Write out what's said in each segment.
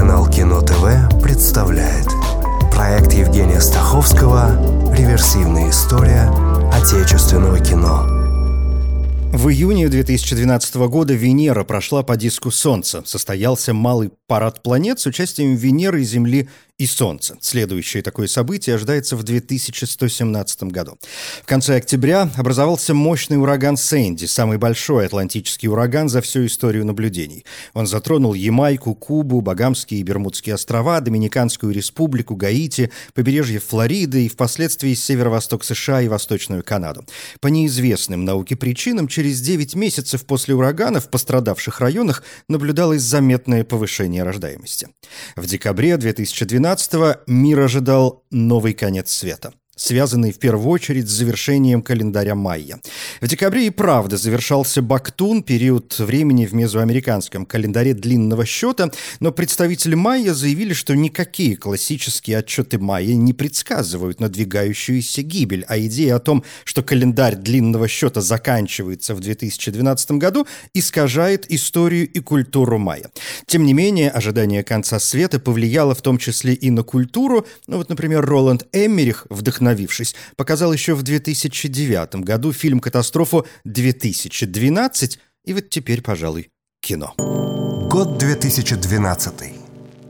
Телеканал Кино ТВ представляет Проект Евгения Стаховского «Реверсивная история отечественного кино» В июне 2012 года Венера прошла по диску Солнца. Состоялся малый парад планет с участием Венеры, Земли и Солнца. Следующее такое событие ожидается в 2117 году. В конце октября образовался мощный ураган Сэнди, самый большой атлантический ураган за всю историю наблюдений. Он затронул Ямайку, Кубу, Багамские и Бермудские острова, Доминиканскую республику, Гаити, побережье Флориды и впоследствии северо-восток США и Восточную Канаду. По неизвестным науке причинам через 9 месяцев после урагана в пострадавших районах наблюдалось заметное повышение рождаемости. В декабре 2012 17 мир ожидал новый конец света связанный в первую очередь с завершением календаря майя. В декабре и правда завершался Бактун, период времени в мезоамериканском календаре длинного счета, но представители майя заявили, что никакие классические отчеты майя не предсказывают надвигающуюся гибель, а идея о том, что календарь длинного счета заканчивается в 2012 году, искажает историю и культуру майя. Тем не менее, ожидание конца света повлияло в том числе и на культуру. Ну вот, например, Роланд Эммерих вдохновил вдохновившись, показал еще в 2009 году фильм «Катастрофу 2012» и вот теперь, пожалуй, кино. Год 2012.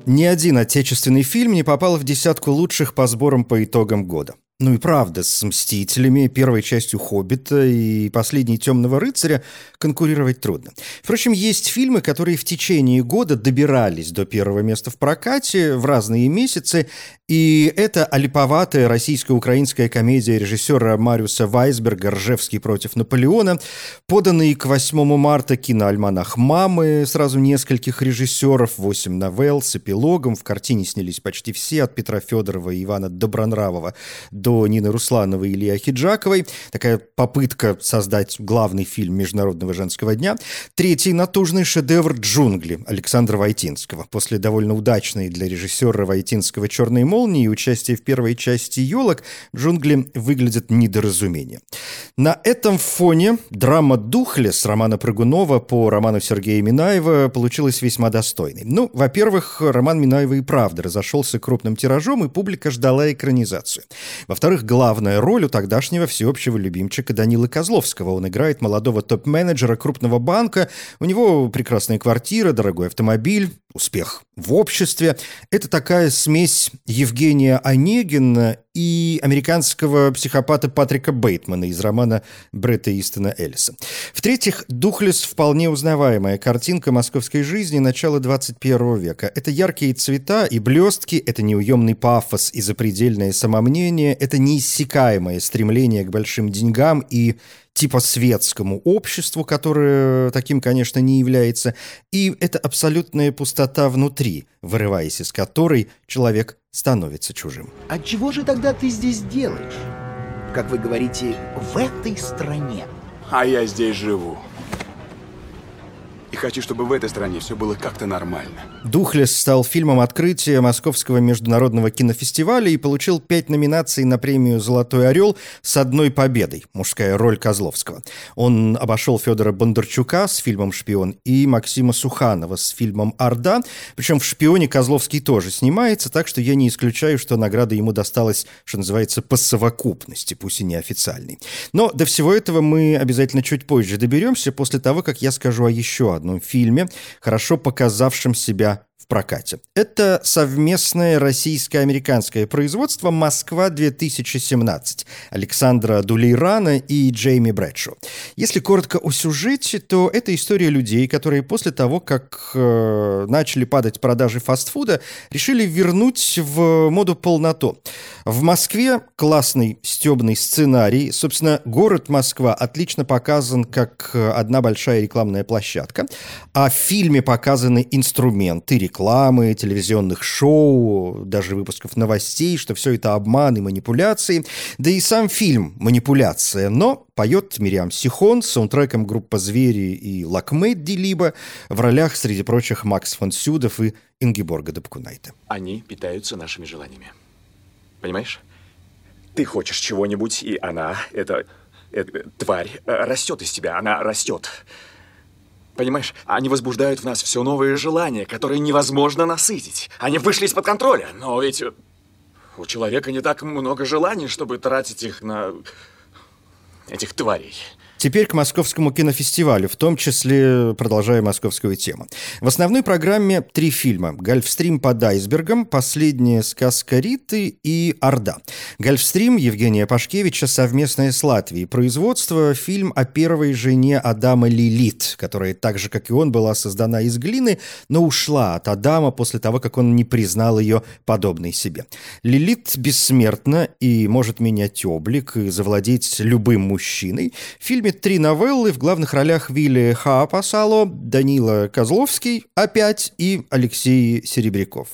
Ни один отечественный фильм не попал в десятку лучших по сборам по итогам года. Ну и правда, с «Мстителями», первой частью «Хоббита» и «Последней темного рыцаря» конкурировать трудно. Впрочем, есть фильмы, которые в течение года добирались до первого места в прокате в разные месяцы, и это олиповатая российско-украинская комедия режиссера Мариуса Вайсберга «Ржевский против Наполеона», поданный к 8 марта киноальманах «Мамы», сразу нескольких режиссеров, 8 новелл с эпилогом, в картине снялись почти все, от Петра Федорова и Ивана Добронравова до до Нины Руслановой и Ильи Ахиджаковой. Такая попытка создать главный фильм Международного женского дня. Третий натужный шедевр «Джунгли» Александра Войтинского. После довольно удачной для режиссера Войтинского «Черной молнии» и участия в первой части «Елок» «Джунгли» выглядят недоразумением. На этом фоне драма «Духлес» романа Прыгунова по роману Сергея Минаева получилась весьма достойной. Ну, во-первых, роман Минаева и правда разошелся крупным тиражом, и публика ждала экранизацию. Во во-вторых, главная роль у тогдашнего всеобщего любимчика Данилы Козловского. Он играет молодого топ-менеджера крупного банка. У него прекрасная квартира, дорогой автомобиль, успех в обществе. Это такая смесь Евгения Онегина и американского психопата Патрика Бейтмана из романа Бретта Истона Эллиса. В-третьих, «Духлес» — вполне узнаваемая картинка московской жизни начала 21 века. Это яркие цвета и блестки, это неуемный пафос и запредельное самомнение, это неиссякаемое стремление к большим деньгам и типа светскому обществу, которое таким, конечно, не является, и это абсолютная пустота внутри, вырываясь из которой человек становится чужим. А чего же тогда ты здесь делаешь? Как вы говорите, в этой стране? А я здесь живу. И хочу, чтобы в этой стране все было как-то нормально. «Духлес» стал фильмом открытия Московского международного кинофестиваля и получил пять номинаций на премию «Золотой орел» с одной победой – мужская роль Козловского. Он обошел Федора Бондарчука с фильмом «Шпион» и Максима Суханова с фильмом «Орда». Причем в «Шпионе» Козловский тоже снимается, так что я не исключаю, что награда ему досталась, что называется, по совокупности, пусть и неофициальной. Но до всего этого мы обязательно чуть позже доберемся, после того, как я скажу о еще одном фильме, хорошо показавшем себя прокате. Это совместное российско-американское производство «Москва-2017» Александра Дулейрана и Джейми Брэдшо. Если коротко о сюжете, то это история людей, которые после того, как э, начали падать продажи фастфуда, решили вернуть в моду полноту. В Москве классный стебный сценарий. Собственно, город Москва отлично показан как одна большая рекламная площадка. А в фильме показаны инструменты рекламы телевизионных шоу, даже выпусков новостей, что все это обман и манипуляции. Да и сам фильм – манипуляция. Но поет Мириам Сехон с саундтреком группа «Звери» и «Лакме» Делиба в ролях, среди прочих, Макс фон Сюдов и Ингеборга Дапкунайте. Они питаются нашими желаниями. Понимаешь? Ты хочешь чего-нибудь, и она, эта, эта тварь, растет из тебя, она растет. Понимаешь, они возбуждают в нас все новые желания, которые невозможно насытить. Они вышли из-под контроля, но ведь у человека не так много желаний, чтобы тратить их на этих тварей. Теперь к Московскому кинофестивалю, в том числе продолжая московскую тему. В основной программе три фильма. «Гольфстрим под айсбергом», «Последняя сказка Риты» и «Орда». «Гольфстрим» Евгения Пашкевича совместное с Латвией. Производство – фильм о первой жене Адама Лилит, которая так же, как и он, была создана из глины, но ушла от Адама после того, как он не признал ее подобной себе. Лилит бессмертна и может менять облик и завладеть любым мужчиной. В фильме фильме три новеллы в главных ролях Вилли Хаапасало, Данила Козловский опять и Алексей Серебряков.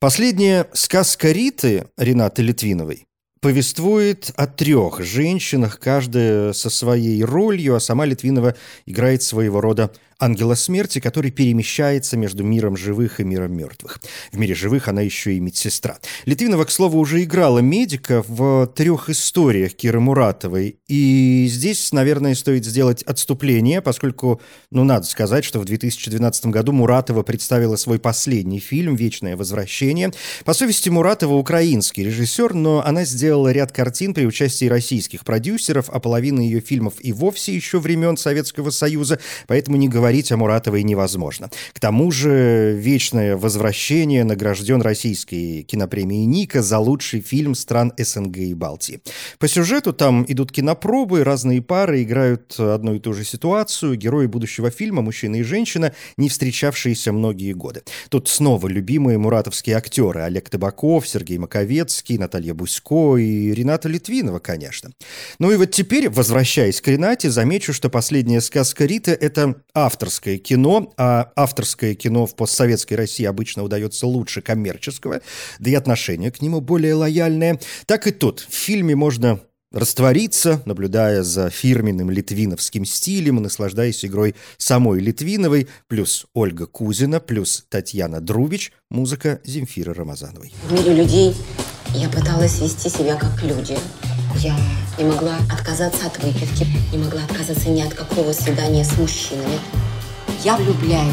Последняя сказка Риты Ренаты Литвиновой повествует о трех женщинах, каждая со своей ролью, а сама Литвинова играет своего рода ангела смерти, который перемещается между миром живых и миром мертвых. В мире живых она еще и медсестра. Литвинова, к слову, уже играла медика в трех историях Киры Муратовой. И здесь, наверное, стоит сделать отступление, поскольку, ну, надо сказать, что в 2012 году Муратова представила свой последний фильм «Вечное возвращение». По совести Муратова украинский режиссер, но она сделала ряд картин при участии российских продюсеров, а половина ее фильмов и вовсе еще времен Советского Союза, поэтому не говорю говорить о Муратовой невозможно. К тому же «Вечное возвращение» награжден российской кинопремией «Ника» за лучший фильм стран СНГ и Балтии. По сюжету там идут кинопробы, разные пары играют одну и ту же ситуацию. Герои будущего фильма, мужчина и женщина, не встречавшиеся многие годы. Тут снова любимые муратовские актеры Олег Табаков, Сергей Маковецкий, Наталья Бусько и Рената Литвинова, конечно. Ну и вот теперь, возвращаясь к Ренате, замечу, что последняя сказка Риты – это автор авторское кино, а авторское кино в постсоветской России обычно удается лучше коммерческого, да и отношение к нему более лояльное. Так и тут. В фильме можно раствориться, наблюдая за фирменным литвиновским стилем наслаждаясь игрой самой Литвиновой, плюс Ольга Кузина, плюс Татьяна Друбич, музыка Земфиры Рамазановой. В мире людей я пыталась вести себя как люди. Я не могла отказаться от выпивки, не могла отказаться ни от какого свидания с мужчинами. Я влюбляюсь.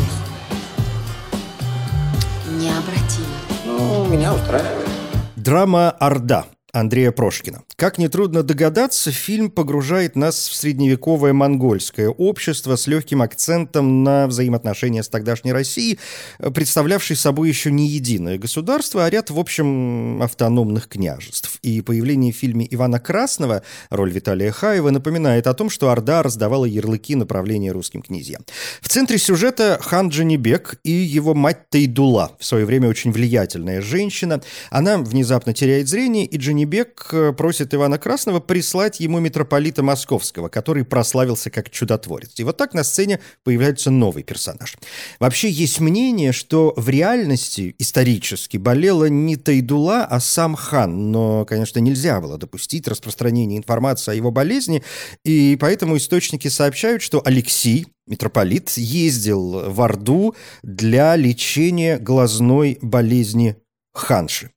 Необратимо. Ну, меня устраивает. Драма «Орда» Андрея Прошкина. Как нетрудно догадаться, фильм погружает нас в средневековое монгольское общество с легким акцентом на взаимоотношения с тогдашней Россией, представлявшей собой еще не единое государство, а ряд, в общем, автономных княжеств. И появление в фильме Ивана Красного, роль Виталия Хаева, напоминает о том, что Орда раздавала ярлыки направления русским князьям. В центре сюжета хан Джанибек и его мать Тайдула, в свое время очень влиятельная женщина. Она внезапно теряет зрение, и Джанибек Бек э, просит Ивана Красного прислать ему митрополита Московского, который прославился как чудотворец. И вот так на сцене появляется новый персонаж. Вообще есть мнение, что в реальности исторически болела не Тайдула, а сам хан. Но, конечно, нельзя было допустить распространение информации о его болезни, и поэтому источники сообщают, что Алексей, митрополит, ездил в Орду для лечения глазной болезни ханши.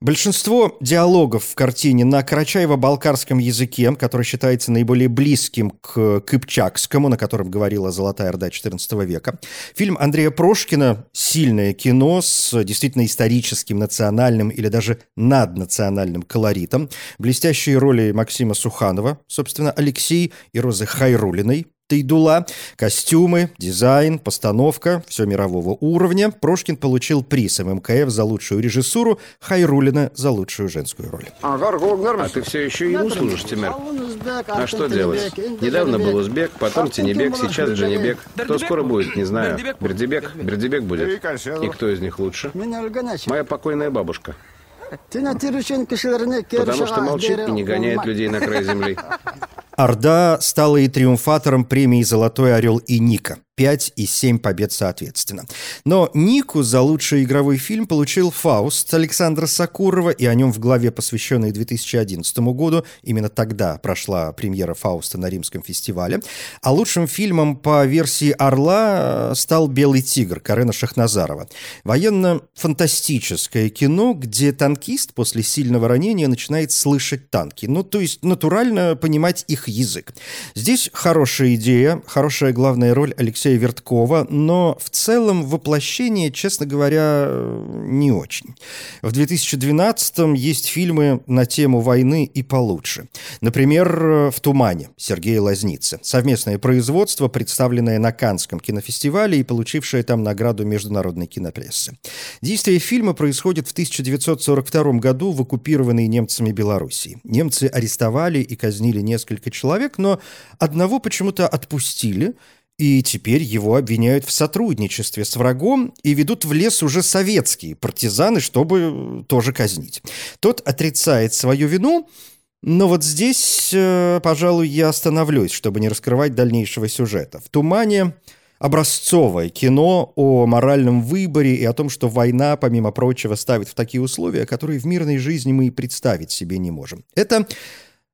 Большинство диалогов в картине на карачаево-балкарском языке, который считается наиболее близким к кыпчакскому, на котором говорила Золотая Орда XIV века. Фильм Андрея Прошкина – сильное кино с действительно историческим, национальным или даже наднациональным колоритом. Блестящие роли Максима Суханова, собственно, Алексей и Розы Хайрулиной, Тайдула. Костюмы, дизайн, постановка – все мирового уровня. Прошкин получил приз ММКФ за лучшую режиссуру, Хайрулина за лучшую женскую роль. А ты все еще ему служишь, Тимер? А что делать? Недавно был Узбек, потом Тенебек, сейчас Джанибек. Кто скоро будет, не знаю. Бердибек? Бердибек будет. И кто из них лучше? Моя покойная бабушка. Потому что молчит и не гоняет людей на край земли. Орда стала и триумфатором премии «Золотой орел» и «Ника». 5 и 7 побед соответственно. Но Нику за лучший игровой фильм получил «Фауст» Александра Сакурова, и о нем в главе, посвященной 2011 году, именно тогда прошла премьера «Фауста» на Римском фестивале. А лучшим фильмом по версии «Орла» стал «Белый тигр» Карена Шахназарова. Военно-фантастическое кино, где танкист после сильного ранения начинает слышать танки. Ну, то есть натурально понимать их язык. Здесь хорошая идея, хорошая главная роль Алексея Алексея Верткова, но в целом воплощение, честно говоря, не очень. В 2012-м есть фильмы на тему войны и получше. Например, «В тумане» Сергея Лазницы. Совместное производство, представленное на Канском кинофестивале и получившее там награду международной кинопрессы. Действие фильма происходит в 1942 году в оккупированной немцами Белоруссии. Немцы арестовали и казнили несколько человек, но одного почему-то отпустили – и теперь его обвиняют в сотрудничестве с врагом и ведут в лес уже советские партизаны, чтобы тоже казнить. Тот отрицает свою вину, но вот здесь, э, пожалуй, я остановлюсь, чтобы не раскрывать дальнейшего сюжета. В «Тумане» образцовое кино о моральном выборе и о том, что война, помимо прочего, ставит в такие условия, которые в мирной жизни мы и представить себе не можем. Это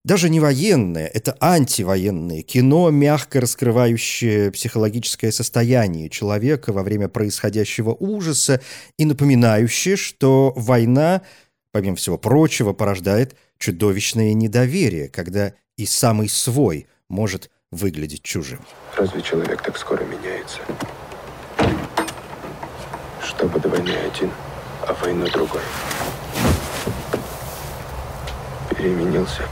даже не военное, это антивоенное кино, мягко раскрывающее психологическое состояние человека во время происходящего ужаса и напоминающее, что война, помимо всего прочего, порождает чудовищное недоверие, когда и самый свой может выглядеть чужим. Разве человек так скоро меняется? Чтобы до войны один, а войну другой. Переменился.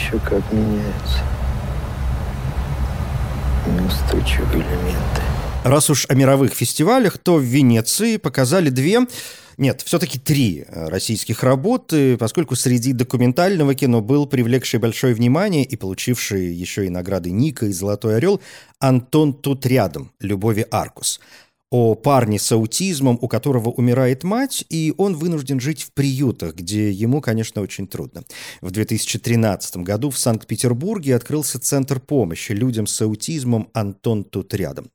Еще как меняются неустойчивые элементы. Раз уж о мировых фестивалях, то в Венеции показали две нет, все-таки три э, российских работы, поскольку среди документального кино был привлекший большое внимание и получивший еще и награды Ника и «Золотой орел» Антон тут рядом, «Любови Аркус» о парне с аутизмом, у которого умирает мать, и он вынужден жить в приютах, где ему, конечно, очень трудно. В 2013 году в Санкт-Петербурге открылся Центр помощи людям с аутизмом «Антон тут рядом».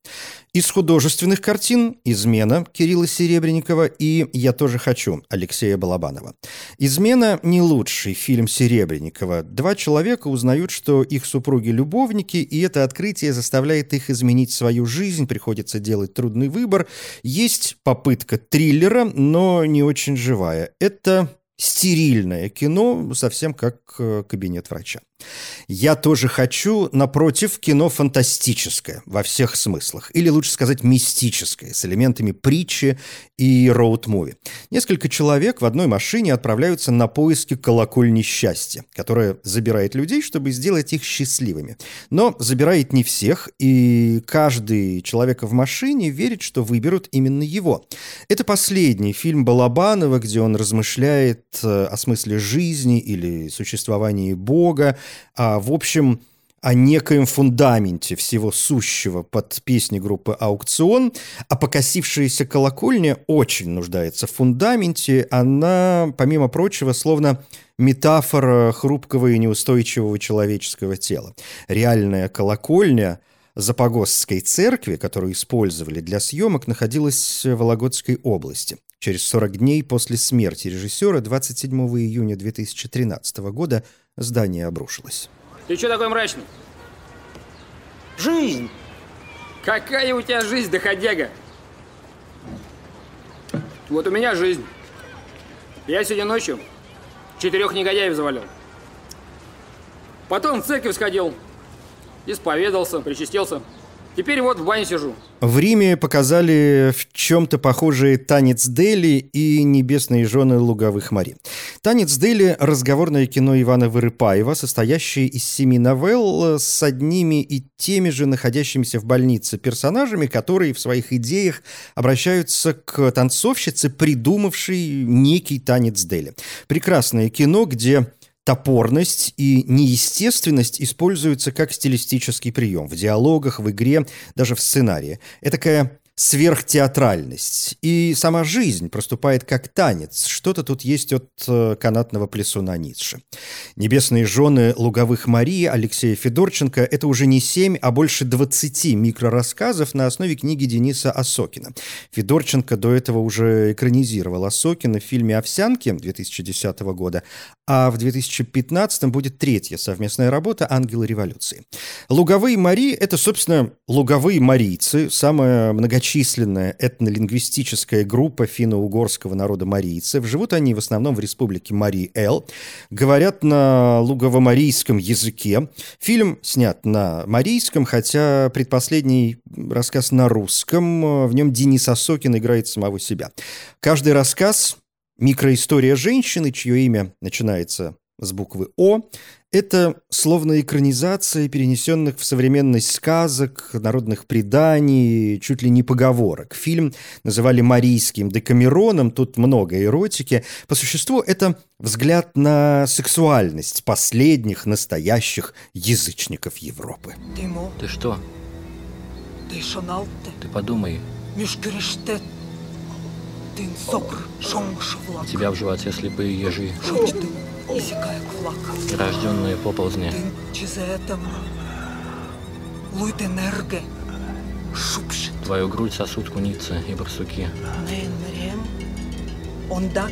Из художественных картин «Измена» Кирилла Серебренникова и «Я тоже хочу» Алексея Балабанова. «Измена» — не лучший фильм Серебренникова. Два человека узнают, что их супруги любовники, и это открытие заставляет их изменить свою жизнь, приходится делать трудный выбор, выбор. Есть попытка триллера, но не очень живая. Это стерильное кино, совсем как э, «Кабинет врача». Я тоже хочу, напротив, кино фантастическое во всех смыслах, или лучше сказать мистическое, с элементами притчи и роуд-муви. Несколько человек в одной машине отправляются на поиски колокольни счастья, которая забирает людей, чтобы сделать их счастливыми. Но забирает не всех, и каждый человек в машине верит, что выберут именно его. Это последний фильм Балабанова, где он размышляет э, о смысле жизни или существовании Бога, а, в общем, о некоем фундаменте всего сущего под песни группы «Аукцион», а покосившаяся колокольня очень нуждается в фундаменте. Она, помимо прочего, словно метафора хрупкого и неустойчивого человеческого тела. Реальная колокольня Запогостской церкви, которую использовали для съемок, находилась в Вологодской области. Через 40 дней после смерти режиссера 27 июня 2013 года здание обрушилось. Ты что такой мрачный? Жизнь! Какая у тебя жизнь, доходяга? Вот у меня жизнь. Я сегодня ночью четырех негодяев завалил. Потом в церковь сходил, исповедался, причастился. Теперь вот в бане сижу. В Риме показали в чем-то похожий танец Дели и небесные жены луговых морей. Танец Дели – разговорное кино Ивана Вырыпаева, состоящее из семи новелл с одними и теми же находящимися в больнице персонажами, которые в своих идеях обращаются к танцовщице, придумавшей некий танец Дели. Прекрасное кино, где Топорность и неестественность используются как стилистический прием в диалогах, в игре, даже в сценарии. Это такая сверхтеатральность. И сама жизнь проступает как танец. Что-то тут есть от э, канатного плесуна Ницше. «Небесные жены луговых Марии» Алексея Федорченко – это уже не семь, а больше двадцати микрорассказов на основе книги Дениса Осокина. Федорченко до этого уже экранизировал Осокина в фильме «Овсянки» 2010 года, а в 2015 будет третья совместная работа «Ангелы революции». «Луговые Марии» — это, собственно, луговые марийцы, самая многочисленная этнолингвистическая группа финно-угорского народа марийцев. Живут они в основном в республике Марий-Эл, говорят на лугово-марийском языке. Фильм снят на марийском, хотя предпоследний рассказ на русском. В нем Денис Осокин играет самого себя. Каждый рассказ Микроистория женщины, чье имя начинается с буквы «О», это словно экранизация перенесенных в современность сказок, народных преданий, чуть ли не поговорок. Фильм называли «Марийским декамероном», тут много эротики. По существу это взгляд на сексуальность последних настоящих язычников Европы. Ты что? Ты подумай. У тебя в животе слепые ежи. Рожденные поползни. Твою грудь сосут куницы и барсуки.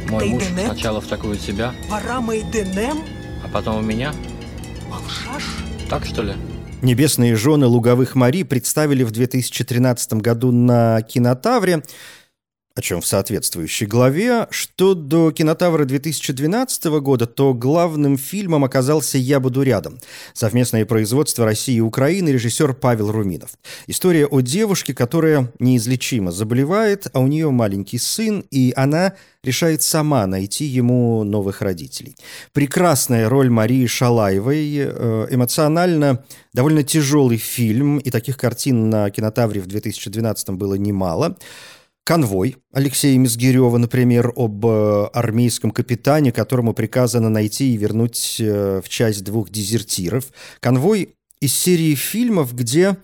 Мой муж сначала втакует тебя, а потом у меня. Так что ли? «Небесные жены луговых Мари» представили в 2013 году на Кинотавре о чем в соответствующей главе. Что до «Кинотавра» 2012 года, то главным фильмом оказался «Я буду рядом». Совместное производство России и Украины, режиссер Павел Руминов. История о девушке, которая неизлечимо заболевает, а у нее маленький сын, и она решает сама найти ему новых родителей. Прекрасная роль Марии Шалаевой, э, эмоционально довольно тяжелый фильм, и таких картин на «Кинотавре» в 2012 было немало. Конвой Алексея Мизгирева, например, об э, армейском капитане, которому приказано найти и вернуть э, в часть двух дезертиров. Конвой из серии фильмов, где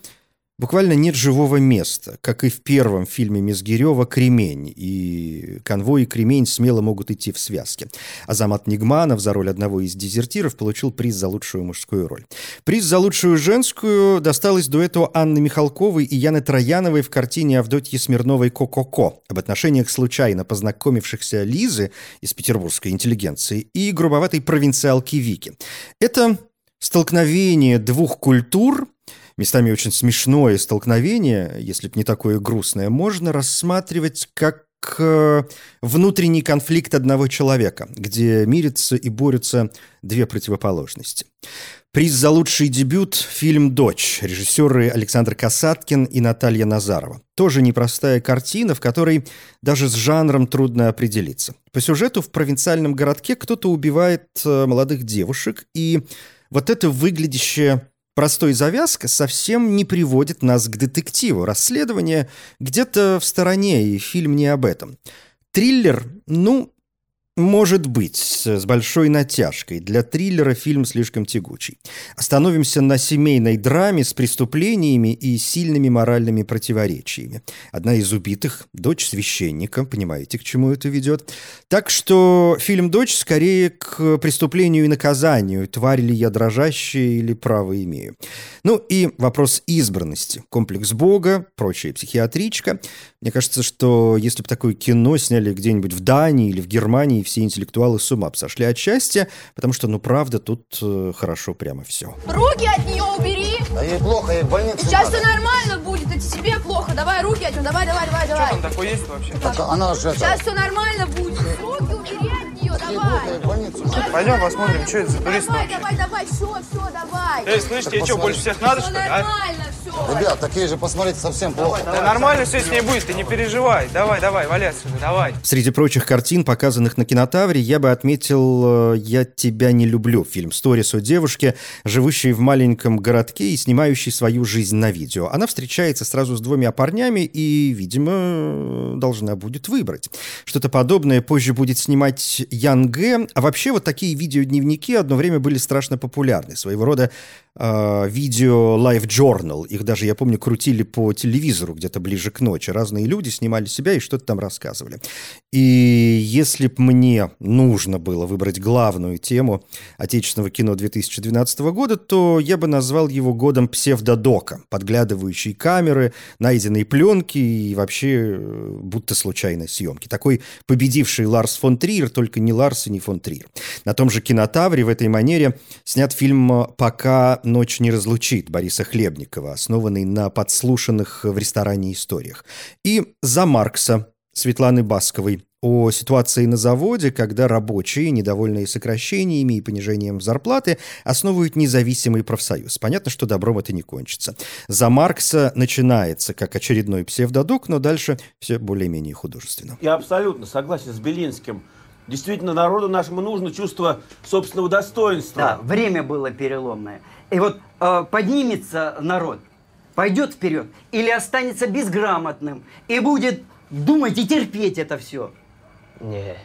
буквально нет живого места, как и в первом фильме Мизгирева «Кремень». И конвой и «Кремень» смело могут идти в связке. Азамат Нигманов за роль одного из дезертиров получил приз за лучшую мужскую роль. Приз за лучшую женскую досталось дуэту Анны Михалковой и Яны Трояновой в картине Авдотьи Смирновой «Ко-ко-ко» об отношениях случайно познакомившихся Лизы из петербургской интеллигенции и грубоватой провинциалки Вики. Это столкновение двух культур – местами очень смешное столкновение, если бы не такое грустное, можно рассматривать как э, внутренний конфликт одного человека, где мирятся и борются две противоположности. Приз за лучший дебют – фильм «Дочь» режиссеры Александр Касаткин и Наталья Назарова. Тоже непростая картина, в которой даже с жанром трудно определиться. По сюжету в провинциальном городке кто-то убивает э, молодых девушек, и вот это выглядящее простой завязка совсем не приводит нас к детективу. Расследование где-то в стороне, и фильм не об этом. Триллер, ну, может быть, с большой натяжкой. Для триллера фильм слишком тягучий. Остановимся на семейной драме с преступлениями и сильными моральными противоречиями. Одна из убитых – дочь священника. Понимаете, к чему это ведет? Так что фильм «Дочь» скорее к преступлению и наказанию. Тварь ли я дрожащая или право имею? Ну и вопрос избранности. Комплекс Бога, прочая психиатричка. Мне кажется, что если бы такое кино сняли где-нибудь в Дании или в Германии, все интеллектуалы с ума сошли от счастья, потому что, ну, правда, тут э, хорошо прямо все. Руки от нее убери! А ей плохо, ей в больнице Сейчас все нормально будет, это тебе плохо. Давай руки от нее, давай, давай, давай, давай. Что там такое есть вообще? Так, она же Сейчас все нормально будет. Руки убери от давай. Пойдем посмотрим, что это за турист Давай, давай, давай, все, все, давай. Эй, слышь, тебе что, больше всех надо, что ли, а? Нормально все. Ребят, такие же, посмотрите, совсем плохо. Да нормально все с ней будет, ты не переживай. Давай, давай, вали отсюда, давай. Среди прочих картин, показанных на кинотавре, я бы отметил э, «Я тебя не люблю» фильм «Сторис» о девушке, живущей в маленьком городке и снимающей свою жизнь на видео. Она встречается сразу с двумя парнями и, видимо, должна будет выбрать. Что-то подобное позже будет снимать Янге. А вообще вот такие видеодневники одно время были страшно популярны. Своего рода э, видео Live Journal. Их даже, я помню, крутили по телевизору где-то ближе к ночи. Разные люди снимали себя и что-то там рассказывали. И если бы мне нужно было выбрать главную тему отечественного кино 2012 года, то я бы назвал его годом псевдодока. Подглядывающие камеры, найденные пленки и вообще э, будто случайной съемки. Такой победивший Ларс фон Триер, только не Ларс и не фон Триер. На том же кинотавре в этой манере снят фильм «Пока ночь не разлучит» Бориса Хлебникова, основанный на подслушанных в ресторане историях. И «За Маркса» Светланы Басковой о ситуации на заводе, когда рабочие, недовольные сокращениями и понижением зарплаты, основывают независимый профсоюз. Понятно, что добром это не кончится. За Маркса начинается как очередной псевдодок, но дальше все более-менее художественно. Я абсолютно согласен с Белинским. Действительно, народу нашему нужно чувство собственного достоинства. Да, время было переломное. И вот э, поднимется народ, пойдет вперед или останется безграмотным и будет думать и терпеть это все. Не,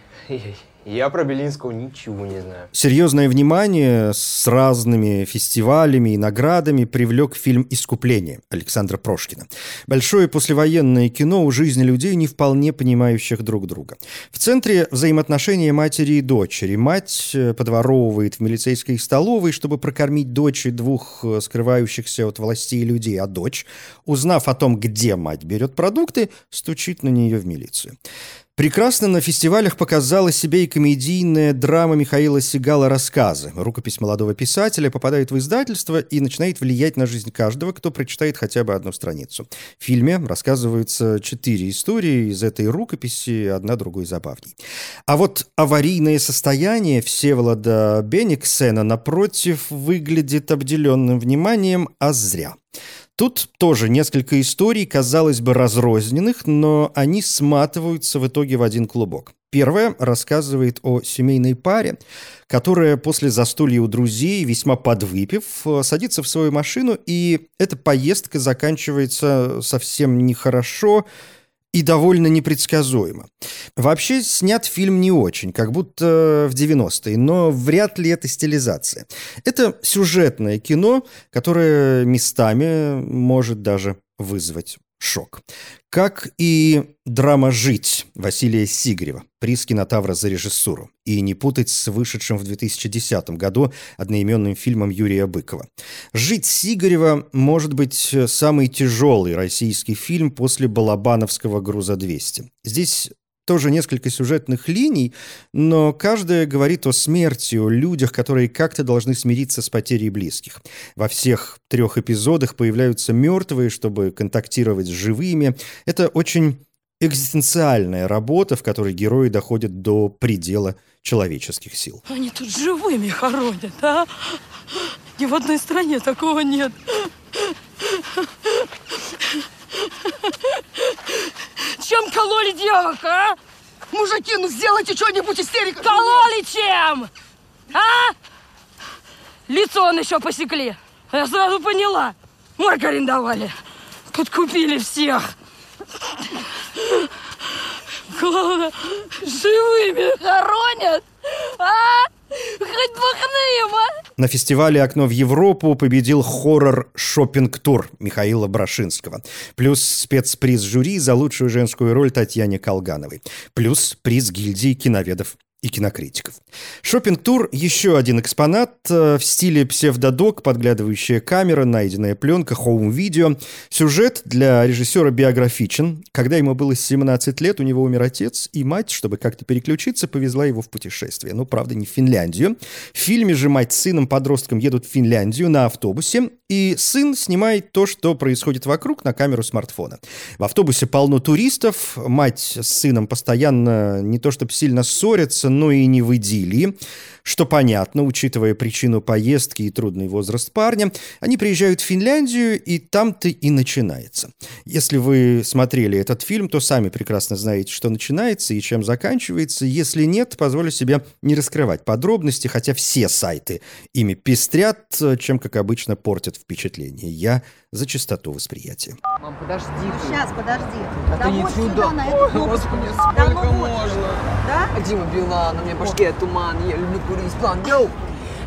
я про Белинского ничего не знаю. Серьезное внимание с разными фестивалями и наградами привлек фильм «Искупление» Александра Прошкина. Большое послевоенное кино о жизни людей, не вполне понимающих друг друга. В центре взаимоотношения матери и дочери. Мать э, подворовывает в милицейской столовой, чтобы прокормить дочь и двух э, скрывающихся от властей людей, а дочь, узнав о том, где мать берет продукты, стучит на нее в милицию. Прекрасно на фестивалях показала себе и комедийная драма Михаила Сигала «Рассказы». Рукопись молодого писателя попадает в издательство и начинает влиять на жизнь каждого, кто прочитает хотя бы одну страницу. В фильме рассказываются четыре истории из этой рукописи, одна другой забавней. А вот аварийное состояние Всеволода Бениксена, напротив, выглядит обделенным вниманием, а зря. Тут тоже несколько историй, казалось бы, разрозненных, но они сматываются в итоге в один клубок. Первая рассказывает о семейной паре, которая после застолья у друзей, весьма подвыпив, садится в свою машину, и эта поездка заканчивается совсем нехорошо, и довольно непредсказуемо. Вообще снят фильм не очень, как будто в 90-е, но вряд ли это стилизация. Это сюжетное кино, которое местами может даже вызвать шок. Как и драма «Жить» Василия Сигарева, приз кинотавра за режиссуру. И не путать с вышедшим в 2010 году одноименным фильмом Юрия Быкова. «Жить» Сигарева может быть самый тяжелый российский фильм после Балабановского «Груза-200». Здесь тоже несколько сюжетных линий, но каждая говорит о смерти, о людях, которые как-то должны смириться с потерей близких. Во всех трех эпизодах появляются мертвые, чтобы контактировать с живыми. Это очень экзистенциальная работа, в которой герои доходят до предела человеческих сил. Они тут живыми хоронят, а? Ни в одной стране такого нет. Чем кололи девок, а? Мужики, ну сделайте что-нибудь, истерика! Кололи чем? А? Лицо он еще посекли. Я сразу поняла. Маргарин давали. Подкупили всех. Главное, живыми хоронят. А? Хоть бы хны, а? На фестивале «Окно в Европу» победил хоррор «Шоппинг-тур» Михаила Брашинского. Плюс спецприз жюри за лучшую женскую роль Татьяне Колгановой. Плюс приз гильдии киноведов и кинокритиков. Шопинг-тур – еще один экспонат э, в стиле псевдодок, подглядывающая камера, найденная пленка, home -видео. Сюжет для режиссера биографичен. Когда ему было 17 лет, у него умер отец, и мать, чтобы как-то переключиться, повезла его в путешествие. Ну, правда, не в Финляндию. В фильме же мать с сыном-подростком едут в Финляндию на автобусе, и сын снимает то, что происходит вокруг, на камеру смартфона. В автобусе полно туристов, мать с сыном постоянно не то чтобы сильно ссорятся, но и не в идиллии. Что понятно, учитывая причину поездки и трудный возраст парня, они приезжают в Финляндию, и там-то и начинается. Если вы смотрели этот фильм, то сами прекрасно знаете, что начинается и чем заканчивается. Если нет, позволю себе не раскрывать подробности, хотя все сайты ими пестрят, чем, как обычно, портят впечатление. Я за чистоту восприятия. Мам, подожди ты. Сейчас, подожди. А ты не вот сюда. сюда, на эту Ой, кнопочку. Господи, Да сколько ну вот. можно? Да? Дима Билан, у меня башке туман, я люблю курить план.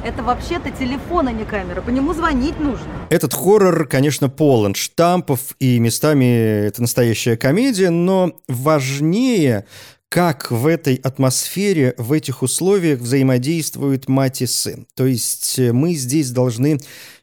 Это вообще-то телефон, а не камера. По нему звонить нужно. Этот хоррор, конечно, полон штампов, и местами это настоящая комедия, но важнее, как в этой атмосфере, в этих условиях взаимодействуют мать и сын. То есть э, мы здесь должны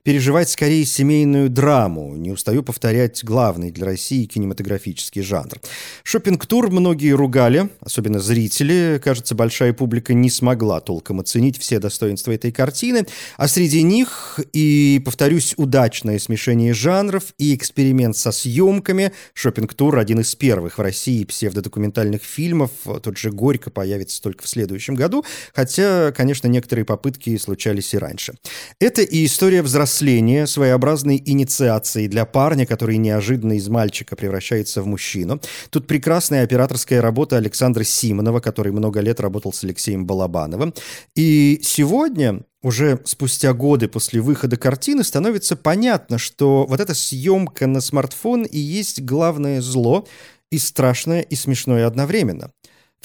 переживать скорее семейную драму. Не устаю повторять главный для России кинематографический жанр. Шопинг-тур многие ругали, особенно зрители. Кажется, большая публика не смогла толком оценить все достоинства этой картины. А среди них и, повторюсь, удачное смешение жанров и эксперимент со съемками. Шопинг-тур – один из первых в России псевдодокументальных фильмов. Тот же «Горько» появится только в следующем году. Хотя, конечно, некоторые попытки случались и раньше. Это и история взросления, своеобразной инициации для парня, который неожиданно из мальчика превращается в мужчину. Тут прекрасная операторская работа Александра Симонова, который много лет работал с Алексеем Балабановым. И сегодня уже спустя годы после выхода картины становится понятно, что вот эта съемка на смартфон и есть главное зло, и страшное, и смешное одновременно.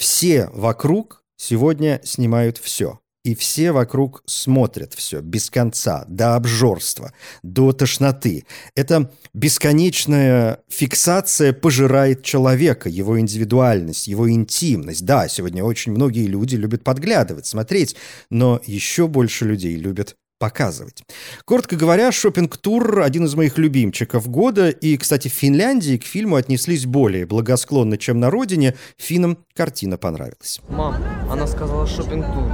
Все вокруг сегодня снимают все. И все вокруг смотрят все без конца, до обжорства, до тошноты. Это бесконечная фиксация пожирает человека, его индивидуальность, его интимность. Да, сегодня очень многие люди любят подглядывать, смотреть, но еще больше людей любят показывать. Коротко говоря, шопинг-тур – один из моих любимчиков года, и, кстати, в Финляндии к фильму отнеслись более благосклонно, чем на родине. Финнам картина понравилась. Мам, она сказала шопинг-тур.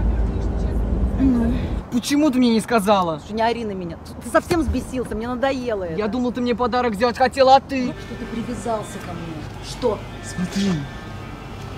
Ну? Почему ты мне не сказала? Не ори на меня. Ты совсем взбесился, мне надоело это. Я думал, ты мне подарок сделать хотела, а ты? Что ты привязался ко мне? Что? Смотри.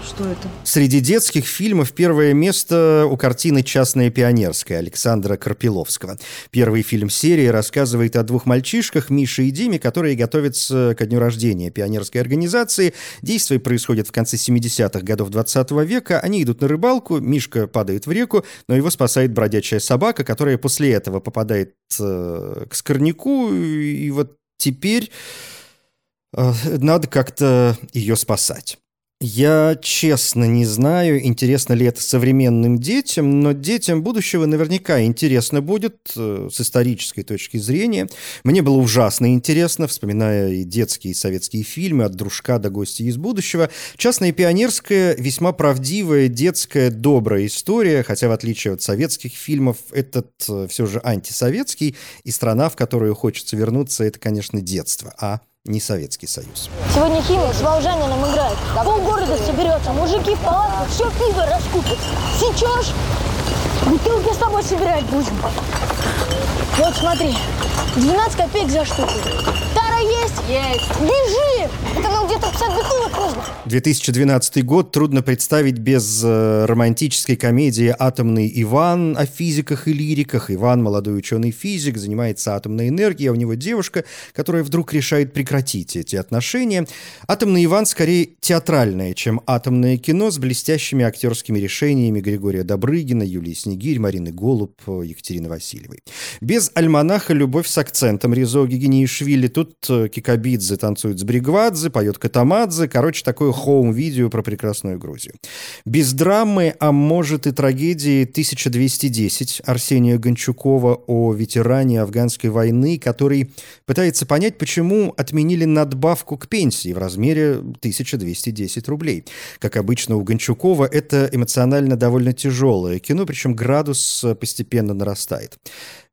Что это? Среди детских фильмов первое место у картины «Частная пионерская» Александра Карпиловского. Первый фильм серии рассказывает о двух мальчишках, Мише и Диме, которые готовятся ко дню рождения пионерской организации. Действие происходит в конце 70-х годов 20 века. Они идут на рыбалку, Мишка падает в реку, но его спасает бродячая собака, которая после этого попадает э, к скорняку, и вот теперь э, надо как-то ее спасать. Я честно не знаю, интересно ли это современным детям, но детям будущего наверняка интересно будет э, с исторической точки зрения. Мне было ужасно интересно, вспоминая и детские и советские фильмы «От дружка до гостя из будущего». «Частная пионерская» — весьма правдивая, детская, добрая история, хотя в отличие от советских фильмов, этот э, все же антисоветский, и страна, в которую хочется вернуться, это, конечно, детство, а не Советский Союз. Сегодня химик с Волжанином играет. Пол города соберется, мужики в палатках все пиво раскупят. Сечешь? Бутылки с тобой собирать будем. Вот смотри, 12 копеек за штуку. Тара есть? Есть. Бежи! Это нам где-то 50 бутылок. 2012 год трудно представить без э, романтической комедии «Атомный Иван» о физиках и лириках. Иван, молодой ученый-физик, занимается атомной энергией, а у него девушка, которая вдруг решает прекратить эти отношения. «Атомный Иван» скорее театральное, чем атомное кино с блестящими актерскими решениями Григория Добрыгина, Юлии Снегирь, Марины Голуб, Екатерины Васильевой. Без альманаха «Любовь с акцентом» Ризо Гигинеишвили. Тут э, Кикабидзе танцует с Брегвадзе, поет Катамадзе. Короче, такое home -видео про прекрасную Грузию. Без драмы, а может и трагедии 1210 Арсения Гончукова о ветеране афганской войны, который пытается понять, почему отменили надбавку к пенсии в размере 1210 рублей. Как обычно у Гончукова, это эмоционально довольно тяжелое кино, причем градус постепенно нарастает.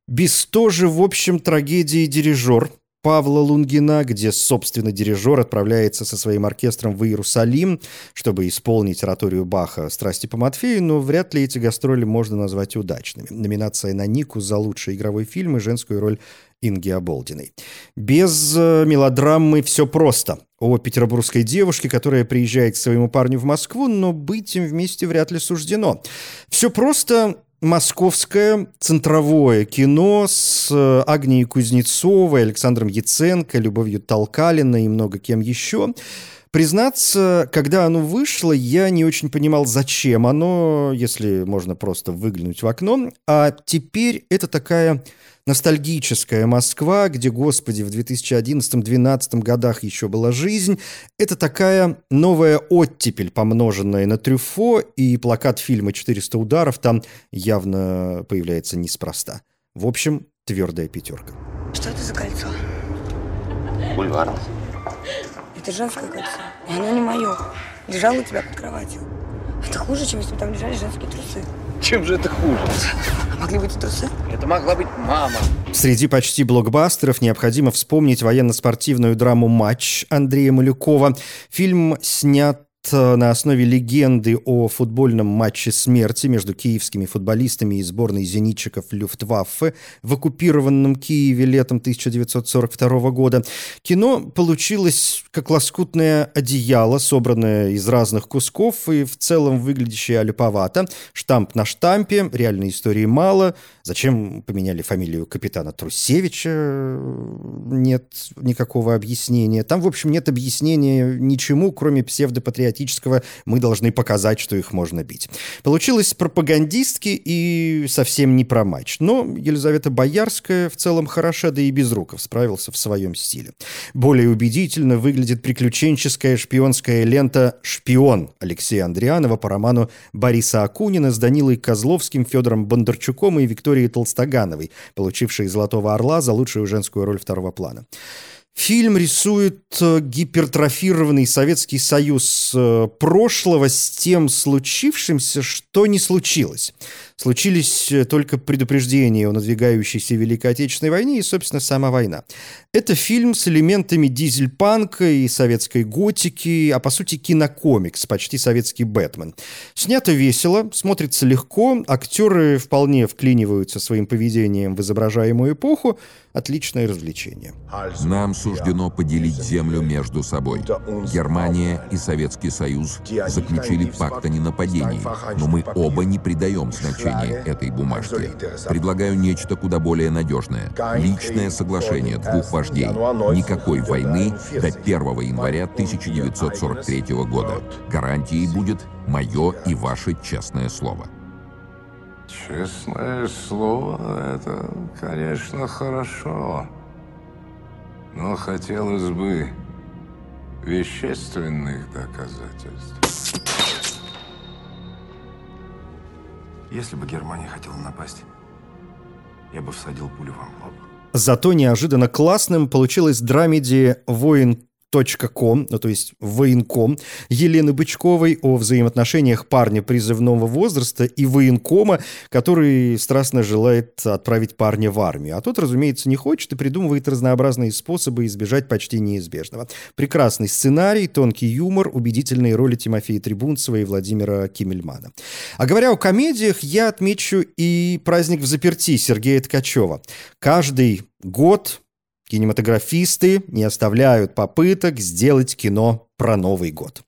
Без тоже, в общем, трагедии «Дирижер», Павла Лунгина, где, собственно, дирижер отправляется со своим оркестром в Иерусалим, чтобы исполнить ораторию Баха «Страсти по Матфею», но вряд ли эти гастроли можно назвать удачными. Номинация на Нику за лучший игровой фильм и женскую роль Инги Оболдиной. Без э, мелодрамы все просто. О петербургской девушке, которая приезжает к своему парню в Москву, но быть им вместе вряд ли суждено. Все просто московское центровое кино с э, Агнией Кузнецовой, Александром Яценко, Любовью Толкалиной и много кем еще. Признаться, когда оно вышло, я не очень понимал, зачем оно, если можно просто выглянуть в окно. А теперь это такая ностальгическая Москва, где, господи, в 2011-2012 годах еще была жизнь. Это такая новая оттепель, помноженная на трюфо, и плакат фильма «400 ударов» там явно появляется неспроста. В общем, твердая пятерка. Что это за кольцо? Бульвар. Это женское кольцо. И оно не мое. Лежало у тебя под кроватью. Это хуже, чем если бы там лежали женские трусы. Чем же это хуже? А могли быть и трусы? Это могла быть мама. Среди почти блокбастеров необходимо вспомнить военно-спортивную драму «Матч» Андрея Малюкова. Фильм снят на основе легенды о футбольном матче смерти между киевскими футболистами и сборной зенитчиков Люфтваффе в оккупированном Киеве летом 1942 года. Кино получилось как лоскутное одеяло, собранное из разных кусков и в целом выглядящее аляповато. Штамп на штампе, реальной истории мало. Зачем поменяли фамилию капитана Трусевича? Нет никакого объяснения. Там, в общем, нет объяснения ничему, кроме псевдопатриотизма патриотического мы должны показать, что их можно бить. Получилось пропагандистски и совсем не про матч. Но Елизавета Боярская в целом хороша, да и Безруков справился в своем стиле. Более убедительно выглядит приключенческая шпионская лента «Шпион» Алексея Андрианова по роману Бориса Акунина с Данилой Козловским, Федором Бондарчуком и Викторией Толстогановой, получившей «Золотого орла» за лучшую женскую роль второго плана. Фильм рисует э, гипертрофированный Советский Союз э, прошлого с тем случившимся, что не случилось. Случились э, только предупреждения о надвигающейся Великой Отечественной войне и, собственно, сама война. Это фильм с элементами дизельпанка и советской готики, а по сути кинокомикс, почти советский Бэтмен. Снято весело, смотрится легко, актеры вполне вклиниваются своим поведением в изображаемую эпоху. Отличное развлечение. Нам суждено поделить землю между собой. Германия и Советский Союз заключили пакт о ненападении, но мы оба не придаем значения этой бумажке. Предлагаю нечто куда более надежное. Личное соглашение двух вождей вождей. Никакой войны до 1 января 1943 года. Гарантией будет мое и ваше честное слово. Честное слово, это, конечно, хорошо. Но хотелось бы вещественных доказательств. Если бы Германия хотела напасть, я бы всадил пулю вам в лоб. Зато неожиданно классным получилась драмеди «Воин ком, ну то есть военком, Елены Бычковой о взаимоотношениях парня призывного возраста и военкома, который страстно желает отправить парня в армию. А тот, разумеется, не хочет и придумывает разнообразные способы избежать почти неизбежного. Прекрасный сценарий, тонкий юмор, убедительные роли Тимофея Трибунцева и Владимира Кимельмана. А говоря о комедиях, я отмечу и «Праздник в заперти» Сергея Ткачева. Каждый год Кинематографисты не оставляют попыток сделать кино про Новый год.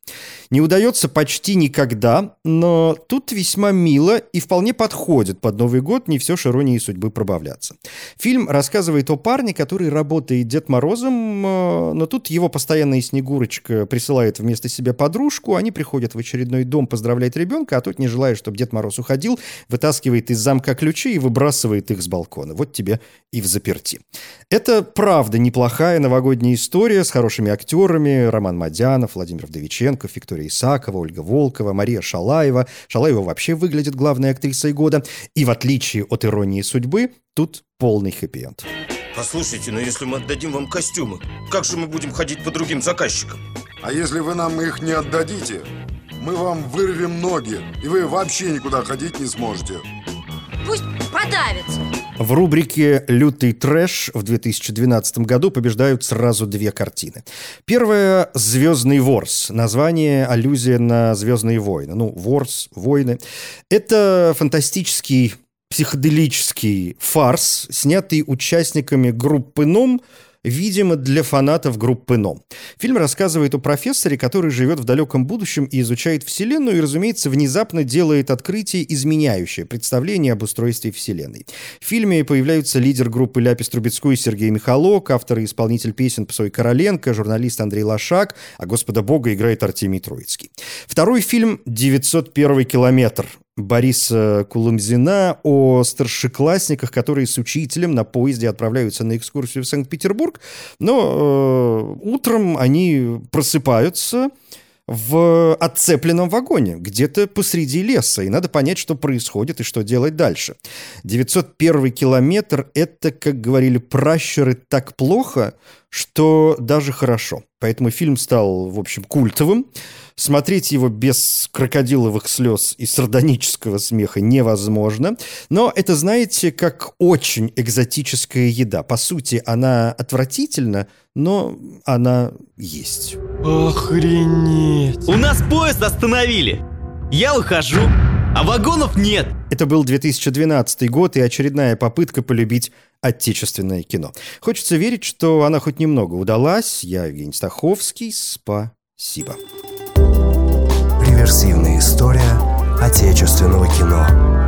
Не удается почти никогда, но тут весьма мило и вполне подходит под Новый год не все ж судьбы пробавляться. Фильм рассказывает о парне, который работает Дед Морозом, э, но тут его постоянная Снегурочка присылает вместо себя подружку, они приходят в очередной дом поздравлять ребенка, а тот, не желая, чтобы Дед Мороз уходил, вытаскивает из замка ключи и выбрасывает их с балкона. Вот тебе и в заперти. Это правда неплохая новогодняя история с хорошими актерами, Роман Мадянов, Владимир Вдовиченков, Виктория Виктория Исакова, Ольга Волкова, Мария Шалаева. Шалаева вообще выглядит главной актрисой года. И в отличие от «Иронии судьбы», тут полный хэппи-энд. Послушайте, но если мы отдадим вам костюмы, как же мы будем ходить по другим заказчикам? А если вы нам их не отдадите, мы вам вырвем ноги, и вы вообще никуда ходить не сможете. Пусть подавится. В рубрике «Лютый трэш» в 2012 году побеждают сразу две картины. Первая «Звездный ворс». Название – аллюзия на «Звездные войны». Ну, ворс, войны. Это фантастический психоделический фарс, снятый участниками группы «Ном», видимо, для фанатов группы «Ном». Фильм рассказывает о профессоре, который живет в далеком будущем и изучает Вселенную, и, разумеется, внезапно делает открытие, изменяющее представление об устройстве Вселенной. В фильме появляются лидер группы Ляпис Трубецкой Сергей Михалок, автор и исполнитель песен Псой Короленко, журналист Андрей Лошак, а Господа Бога играет Артемий Троицкий. Второй фильм «901 километр» Бориса Кулымзина о старшеклассниках, которые с учителем на поезде отправляются на экскурсию в Санкт-Петербург, но э, утром они просыпаются в отцепленном вагоне, где-то посреди леса, и надо понять, что происходит и что делать дальше. 901 километр — это, как говорили пращуры, так плохо, что даже хорошо. Поэтому фильм стал, в общем, культовым. Смотреть его без крокодиловых слез и сардонического смеха невозможно. Но это, знаете, как очень экзотическая еда. По сути, она отвратительна, но она есть. Охренеть! У нас поезд остановили! Я ухожу, а вагонов нет! Это был 2012 год и очередная попытка полюбить отечественное кино. Хочется верить, что она хоть немного удалась. Я Евгений Стаховский. Спасибо. Реверсивная история отечественного кино.